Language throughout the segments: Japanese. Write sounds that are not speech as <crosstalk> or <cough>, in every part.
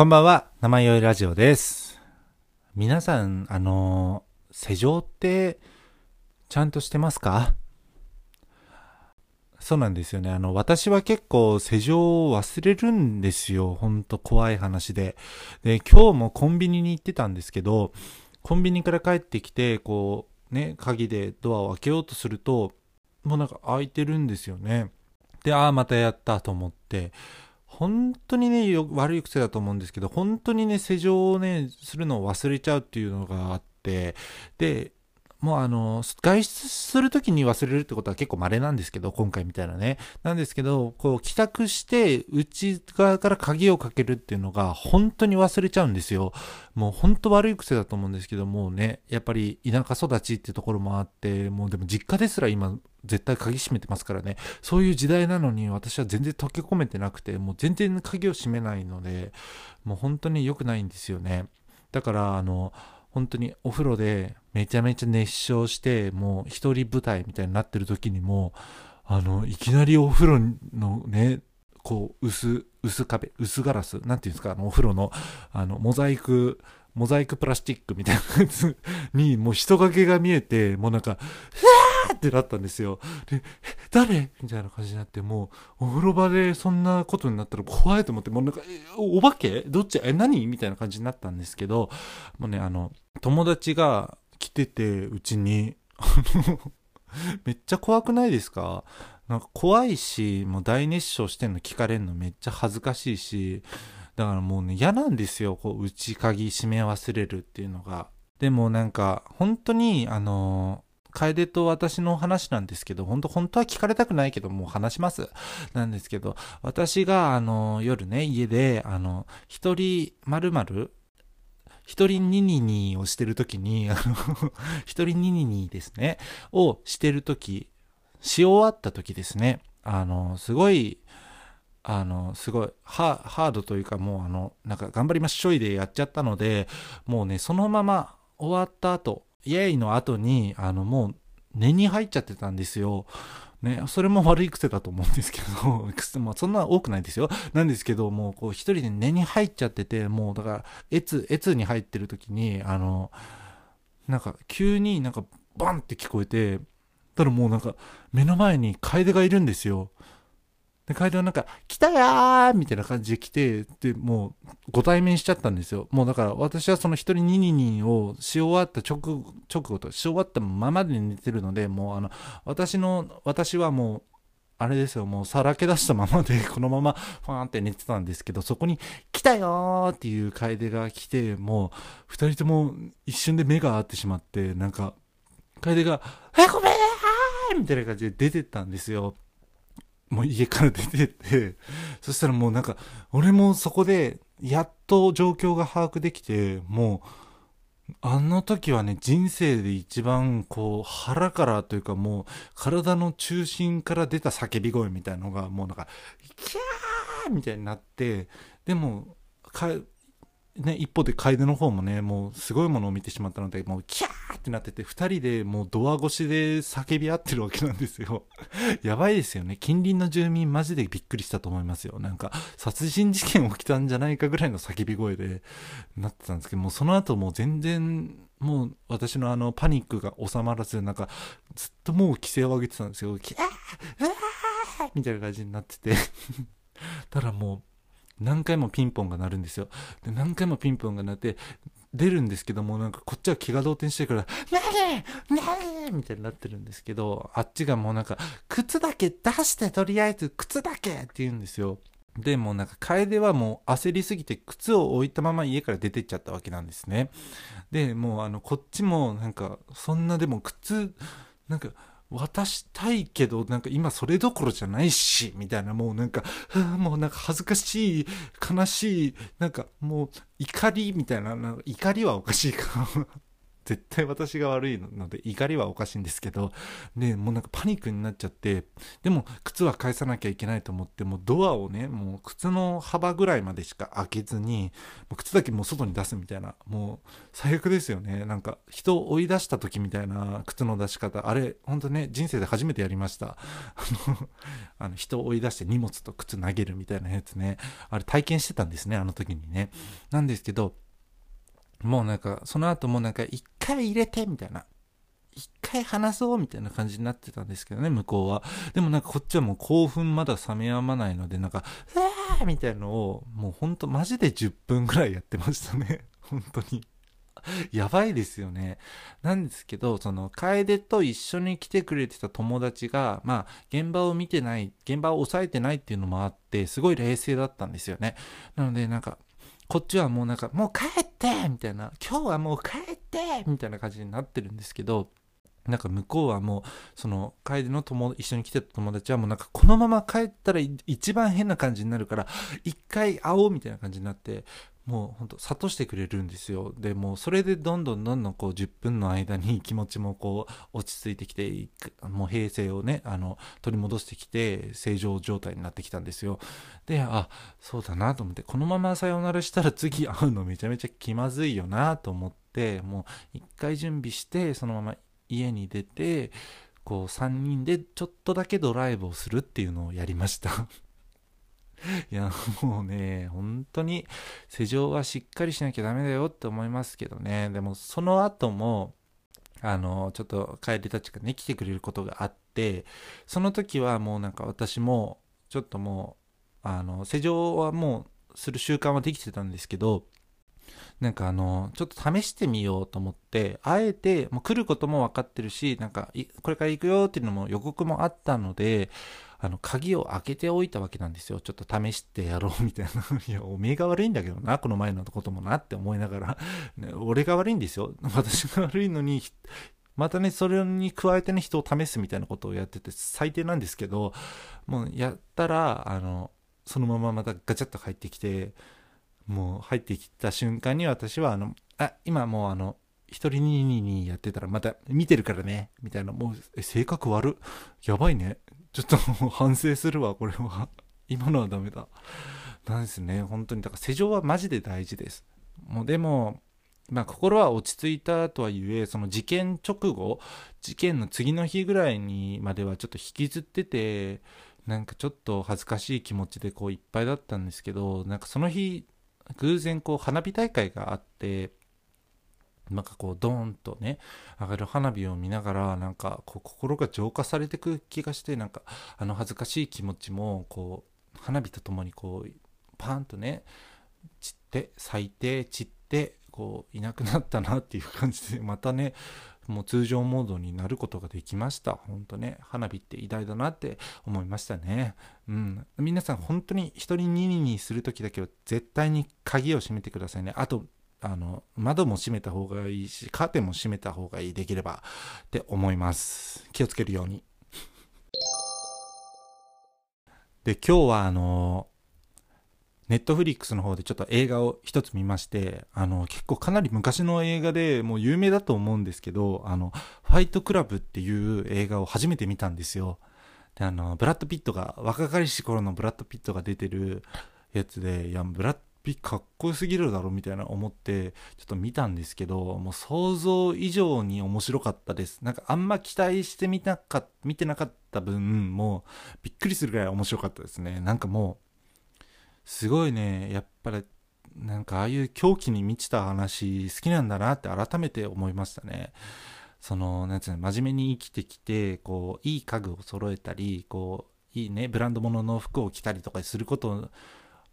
こんばんは、生酔いラジオです。皆さん、あの、施錠って、ちゃんとしてますか？そうなんですよね。あの、私は結構施錠を忘れるんですよ。ほんと怖い話で。で、今日もコンビニに行ってたんですけど、コンビニから帰ってきて、こう、ね、鍵でドアを開けようとすると、もうなんか開いてるんですよね。で、ああ、またやったと思って、本当にね、悪い癖だと思うんですけど、本当にね、施錠をね、するのを忘れちゃうっていうのがあって、で、もうあの、外出するときに忘れるってことは結構稀なんですけど、今回みたいなね。なんですけど、こう、帰宅して、内側から鍵をかけるっていうのが、本当に忘れちゃうんですよ。もう本当悪い癖だと思うんですけど、もうね、やっぱり田舎育ちってところもあって、もうでも実家ですら今、絶対鍵閉めてますからね。そういう時代なのに、私は全然溶け込めてなくて、もう全然鍵を閉めないので、もう本当に良くないんですよね。だから、あの、本当にお風呂でめちゃめちゃ熱唱して、もう一人舞台みたいになってる時にも、あの、いきなりお風呂のね、こう、薄、薄壁、薄ガラス、なんていうんですか、あの、お風呂の、あの、モザイク、モザイクプラスチックみたいなやつに、もう人影が見えて、もうなんか、ふわーってなったんですよ。で、誰？みたいな感じになって、もう、お風呂場でそんなことになったら怖いと思って、もうなんか、お化け？どっち？え、何？みたいな感じになったんですけど、もうね、あの、友達が来てて、うちに、<laughs> めっちゃ怖くないですか？なんか怖いし、もう大熱唱してんの聞かれんのめっちゃ恥ずかしいし、だからもうね、嫌なんですよ。こう、内鍵閉め忘れるっていうのが。でもなんか、本当に、あの楓と私の話なんですけど、本当、本当は聞かれたくないけど、もう話します。なんですけど、私が、あの、夜ね、家で、あの、一人、まる、一人ニニニをしてるときに、あの、<laughs> 一人ニニニですね、をしてるとき、し終わったときですね、あの、すごい、あの、すごい、ハハードというか、もうあの、なんか頑張りましょいでやっちゃったので、もうね、そのまま終わった後、イエイの後に、あの、もう寝に入っちゃってたんですよ。ね、それも悪い癖だと思うんですけど、<laughs> 癖もそんな多くないですよ。なんですけど、もうこう一人で寝に入っちゃってて、もうだから、えつ、えつに入ってる時に、あの、なんか急になんかバンって聞こえて、たらもうなんか目の前に楓がいるんですよ。で、楓はなんか、来たやーみたいな感じで来て、で、もう、ご対面しちゃったんですよ。もうだから、私はその一人ニニニをし終わった直後、直後と、し終わったままで寝てるので、もうあの、私の、私はもう、あれですよ、もうさらけ出したままで、<laughs> このまま、ファーンって寝てたんですけど、そこに、来たよーっていう楓が来て、もう、二人とも一瞬で目が合ってしまって、なんか、楓が、え、ごめんーみたいな感じで出てったんですよ。もう家から出てって、<laughs> そしたらもうなんか、俺もそこで、やっと状況が把握できて、もう、あの時はね、人生で一番こう、腹からというかもう、体の中心から出た叫び声みたいのが、もうなんか、キャーみたいになって、でも、ね、一方で楓の方もね、もうすごいものを見てしまったので、もうキャーってなってて、二人でもうドア越しで叫び合ってるわけなんですよ。<laughs> やばいですよね。近隣の住民マジでびっくりしたと思いますよ。なんか、殺人事件起きたんじゃないかぐらいの叫び声でなってたんですけど、もうその後もう全然、もう私のあのパニックが収まらず、なんか、ずっともう規制を上げてたんですよ。キャーうわーみたいな感じになってて。<laughs> ただもう、何回もピンポンが鳴るんですよ。で、何回もピンポンが鳴って、出るんですけども、なんかこっちは気が動転してるから、なになにみたいになってるんですけど、あっちがもうなんか、靴だけ出してとりあえず靴だけって言うんですよ。で、もなんか楓はもう焦りすぎて靴を置いたまま家から出てっちゃったわけなんですね。で、もうあの、こっちもなんか、そんなでも靴、なんか、渡したいけど、なんか今それどころじゃないし、みたいな、もうなんか、もうなんか恥ずかしい、悲しい、なんかもう怒りみたいな、な怒りはおかしいか。絶対私が悪いので、怒りはおかしいんですけど、で、もうなんかパニックになっちゃって、でも靴は返さなきゃいけないと思って、もうドアをね、もう靴の幅ぐらいまでしか開けずに、靴だけもう外に出すみたいな、もう最悪ですよね。なんか人を追い出した時みたいな靴の出し方、あれ、ほんとね、人生で初めてやりました。あの、あの人を追い出して荷物と靴投げるみたいなやつね、あれ体験してたんですね、あの時にね。なんですけど、もうなんか、その後もなんか、一回入れて、みたいな。一回話そうみたいな感じになってたんですけどね、向こうは。でもなんかこっちはもう興奮まだ冷めやまないので、なんか、うわーみたいなのを、もうほんとマジで10分ぐらいやってましたね。<laughs> 本当に。やばいですよね。なんですけど、その、楓と一緒に来てくれてた友達が、まあ、現場を見てない、現場を抑えてないっていうのもあって、すごい冷静だったんですよね。なので、なんか、こっちはもうなんか、もう帰ってみたいな、今日はもう帰ってみたいな感じになってるんですけど、なんか向こうはもう、その、楓の友、一緒に来てた友達はもうなんか、このまま帰ったら一番変な感じになるから、一回会おうみたいな感じになって、もうほんと諭してくれるんですよ。でもうそれでどんどんどんどんこう10分の間に気持ちもこう落ち着いてきてもう平静をねあの取り戻してきて正常状態になってきたんですよ。であそうだなと思ってこのままさよならしたら次会うのめちゃめちゃ気まずいよなと思ってもう一回準備してそのまま家に出てこう3人でちょっとだけドライブをするっていうのをやりました <laughs> いや、もうね、本当に施錠はしっかりしなきゃダメだよって思いますけどね。でもその後も、あの、ちょっと帰りたちがね、来てくれることがあって、その時はもうなんか私も、ちょっともう、あの、施錠はもうする習慣はできてたんですけど、なんかあの、ちょっと試してみようと思って、あえて、もう来ることも分かってるし、なんか、これから行くよっていうのも予告もあったので、あの、鍵を開けておいたわけなんですよ。ちょっと試してやろうみたいな。いや、おめえが悪いんだけどな、この前のこともなって思いながら、ね、俺が悪いんですよ。私が悪いのに、またね、それに加えてね、人を試すみたいなことをやってて最低なんですけど、もうやったら、あの、そのまままたガチャッと入ってきて、もう入ってきた瞬間に私は、あの、あ、今もうあの、一人にににやってたらまた見てるからね、みたいな、もう、性格悪。やばいね。ちょっと反省するわ、これは。<laughs> 今のはダメだ。なんですね、本当に。だから施錠はマジで大事です。もうでも、まあ心は落ち着いたとはいえ、その事件直後、事件の次の日ぐらいにまではちょっと引きずってて、なんかちょっと恥ずかしい気持ちでこういっぱいだったんですけど、なんかその日、偶然こう花火大会があって、なんかこうドーンとね上がる花火を見ながらなんかこう心が浄化されてく気がしてなんかあの恥ずかしい気持ちもこう花火とともにこうパーンとね散って咲いて散ってこういなくなったなっていう感じでまたねもう通常モードになることができました。本当ね、花火って偉大だなって思いましたね。うん。皆さん本当に一人ニニニするときだけは絶対に鍵を閉めてくださいね。あと、あの、窓も閉めた方がいいし、カーテンも閉めた方がいい、できればって思います。気をつけるように。で、今日はあの、ネットフリックスの方でちょっと映画を一つ見まして、あの、結構かなり昔の映画でもう有名だと思うんですけど、あの、ファイトクラブっていう映画を初めて見たんですよ。あの、ブラッド・ピットが、若かりし頃のブラッド・ピットが出てるやつで、いや、ブラッドピットかっこよすぎるだろみたいな思ってちょっと見たんですけどもう想像以上に面白かったです。なんかあんま期待してみたか見てなかった分もうびっくりするぐらい面白かったですね。なんかもうすごいねやっぱりなんかああいう狂気に満ちた話好きなんだなって改めて思いましたね。そのなんつうの真面目に生きてきてこういい家具を揃えたりこういいねブランド物の服を着たりとかすること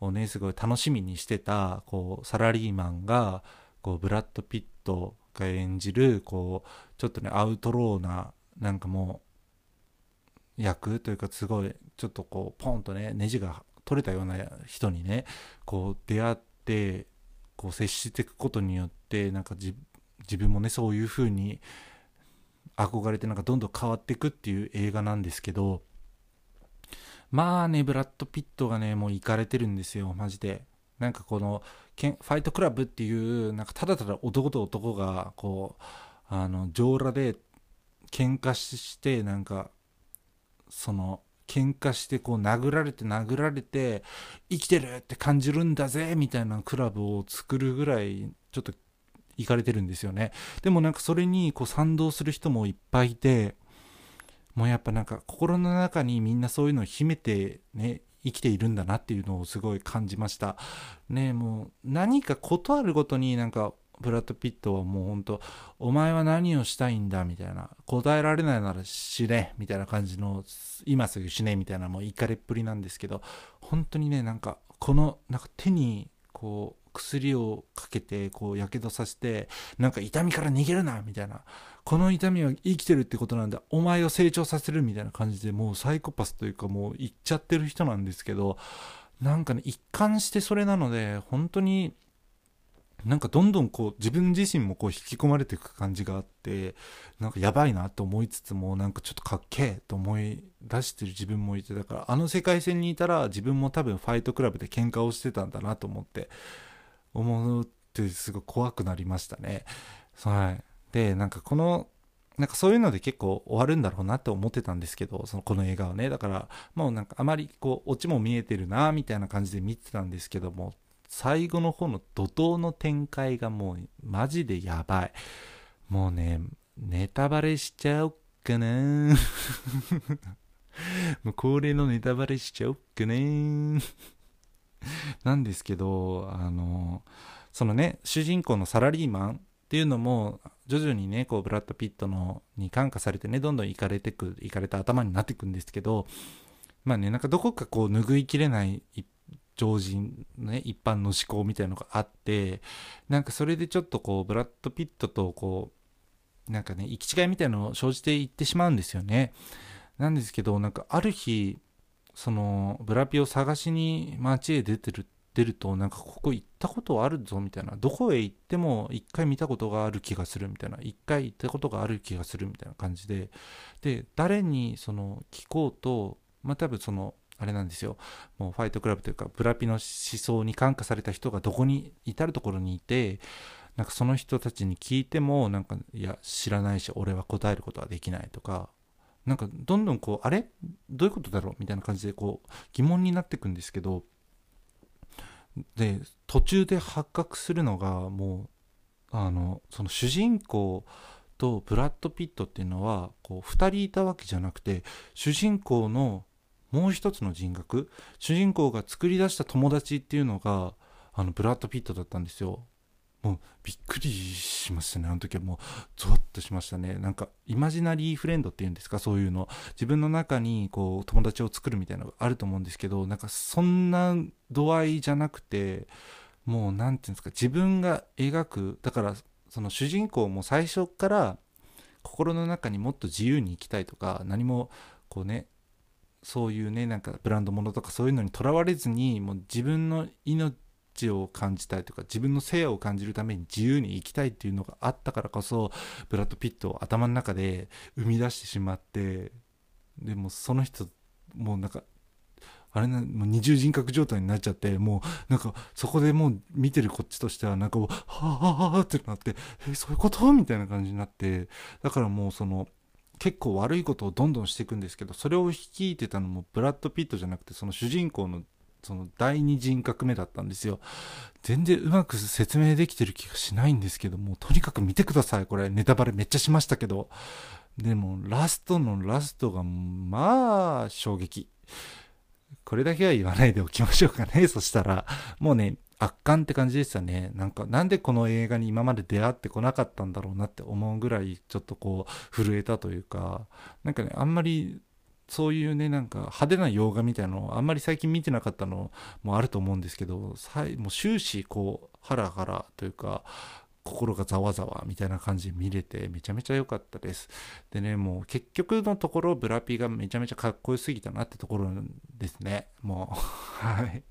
をねすごい楽しみにしてたこうサラリーマンがこうブラッド・ピットが演じるこうちょっとねアウトローななんかもう役というかすごいちょっとこうポンとねネジが取れたような人にねこう出会ってこう接していくことによってなんか自分自分もねそういう風に憧れてなんかどんどん変わっていくっていう映画なんですけどまあね、ブラッド・ピットがね、もう行かれてるんですよ、マジで。なんかこのファイトクラブっていうなんかただただ男と男がこうあの上裸で喧嘩してなんかその喧嘩してこう殴られて殴られて生きてるって感じるんだぜみたいなクラブを作るぐらいちょっと行かれてるんですよね。でもなんかそれにこう賛同する人もいっぱいいてもうやっぱなんか心の中にみんなそういうのを秘めてね生きているんだなっていうのをすごい感じました。ねもう何か事あるごとになんかブラッド・ピットはもうほんと、お前は何をしたいんだみたいな、答えられないなら死ねみたいな感じの、今すぐ死ねみたいなもう怒りっぷりなんですけど、本当にね、なんか、この、なんか手に、こう、薬をかけて、こう、やけどさせて、なんか痛みから逃げるなみたいな。この痛みは生きてるってことなんだ。お前を成長させるみたいな感じで、もうサイコパスというか、もう言っちゃってる人なんですけど、なんかね、一貫してそれなので、本当に、なんかどんどんこう自分自身もこう引き込まれていく感じがあってなんかやばいなと思いつつもなんかちょっとかっけえと思い出してる自分もいてだからあの世界線にいたら自分も多分ファイトクラブで喧嘩をしてたんだなと思って思うってすごい怖くなりましたねはいでなんかこのなんかそういうので結構終わるんだろうなって思ってたんですけど、そのこの映画はね。だから、もうなんかあまりこう、オチも見えてるな、みたいな感じで見てたんですけども、最後の方の怒涛の展開がもうマジでやばい。もうね、ネタバレしちゃおっかな <laughs> もう恒例のネタバレしちゃおっかな <laughs> なんですけど、あの、そのね、主人公のサラリーマンっていうのも、徐々にね、こう、ブラッド・ピットのに感化されてね、どんどんいかれてく、いかれた頭になっていくんですけど、まあね、なんかどこかこう、拭いきれない常人、ね、一般の思考みたいなのがあって、なんかそれでちょっとこう、ブラッド・ピットとこう、なんかね、行き違いみたいなのを生じていってしまうんですよね。なんですけど、なんかある日、その、ブラピを探しに街へ出てる、出ると、なんかここ行ったことあるぞみたいな、どこへ行っても一回見たことがある気がするみたいな、一回行ったことがある気がするみたいな感じで、で、誰にその聞こうと、まあ多分そのあれなんですよ。もうファイトクラブというか、ブラピの思想に感化された人がどこに、至るところにいて、なんかその人たちに聞いても、なんか、いや、知らないし、俺は答えることはできないとか、なんか、どんどんこう、あれ？どういうことだろう？みたいな感じで、こう、疑問になっていくんですけど、で、途中で発覚するのが、もう、あの、その主人公とブラッド・ピットっていうのは、こう、二人いたわけじゃなくて、主人公のもう一つの人格主人公が作り出した友達っていうのがあのブラッド・ピットだったんですよ。もうびっくりしましたね。あの時はもうゾワッとしましたね。なんかイマジナリーフレンドっていうんですか？そういうの。自分の中にこう友達を作るみたいなのがあると思うんですけどなんかそんな度合いじゃなくてもう何て言うんですか？自分が描くだからその主人公も最初から心の中にもっと自由に生きたいとか何もこうねそういうねなんかブランド物とかそういうのにとらわれずにもう自分の命を感じたいとか自分の性を感じるために自由に生きたいっていうのがあったからこそブラッド・ピットを頭の中で生み出してしまってでもその人もうなんかあれな、もう二重人格状態になっちゃって、もう、なんか、そこでもう見てるこっちとしては、なんか、はぁ、はぁってなって、え、そういうこと？みたいな感じになって、だからもうその、結構悪いことをどんどんしていくんですけどそれを率いてたのもブラッド・ピットじゃなくてその主人公のその第二人格目だったんですよ。全然うまく説明できてる気がしないんですけどもとにかく見てください。これネタバレめっちゃしましたけど。でもラストのラストがまあ衝撃。これだけは言わないでおきましょうかね。そしたらもうね圧巻って感じでしたね。なんか、なんでこの映画に今まで出会ってこなかったんだろうなって思うぐらい、ちょっとこう、震えたというか、なんかね、あんまり、そういうね、なんか派手な洋画みたいなのあんまり最近見てなかったのもあると思うんですけど、もう終始こう、ハラハラというか、心がざわざわみたいな感じで見れてめちゃめちゃ良かったです。でね、もう結局のところブラピがめちゃめちゃかっこよすぎたなってところですね。もう、はい。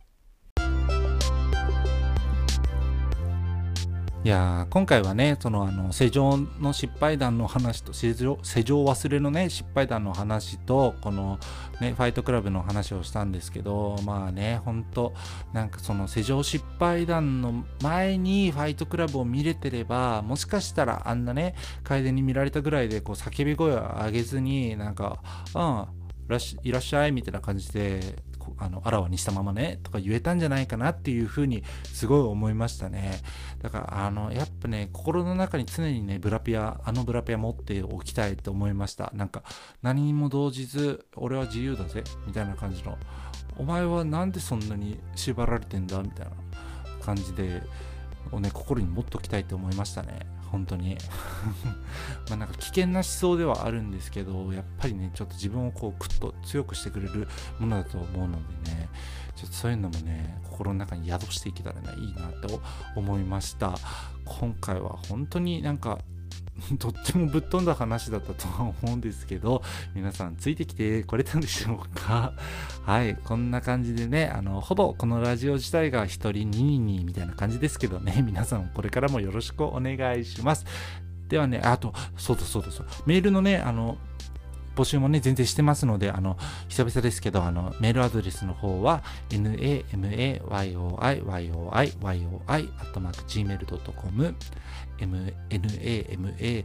いやー今回はねそのあの世情の失敗談の話と世情世情忘れのね失敗談の話とこのねファイトクラブの話をしたんですけどまあねほんとなんかその世情失敗談の前にファイトクラブを見れてればもしかしたらあんなね楓に見られたぐらいでこう叫び声を上げずになんかうんいらっしゃいみたいな感じであのあらわにしたままねとか言えたんじゃないかなっていうふうにすごい思いましたね。だからあのやっぱね心の中に常にねブラピアあのブラピア持っておきたいと思いました。なんか何にも動じず俺は自由だぜみたいな感じの。お前はなんでそんなに縛られてんだみたいな感じでをね心に持っときたいと思いましたね。本当に。<laughs> まなんか危険な思想ではあるんですけどやっぱりねちょっと自分をこうクッと強くしてくれるものだと思うのでねちょっとそういうのもね心の中に宿していけたらねいいなと思いました。今回は本当になんか <laughs> とってもぶっ飛んだ話だったとは思うんですけど、皆さんついてきてこれたんでしょうか？<laughs> はい、こんな感じでね、あの、ほぼこのラジオ自体が1人2人みたいな感じですけどね、<laughs> 皆さんこれからもよろしくお願いします。ではね、あと、そうだそうだそう、メールのね、あの、募集もね、全然してますので、あの、久々ですけど、あの、メールアドレスの方は、namayoiyyyoi.gmail.com mnama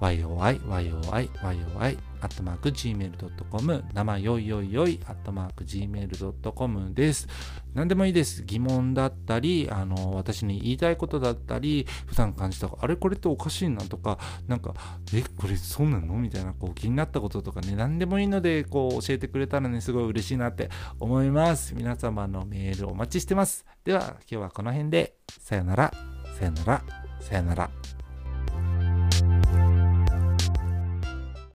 YOI, YOI, YOI, アットマーク gmail.com 生よいよいよい、アットマーク gmail.com です。何でもいいです。疑問だったり、あの、私に言いたいことだったり、普段感じた、あれこれっておかしいなとか、なんか、え、これそうなの？みたいな、こう気になったこととかね、何でもいいので、こう教えてくれたらね、すごい嬉しいなって思います。皆様のメールお待ちしてます。では、今日はこの辺で、さよなら、さよなら、さよなら。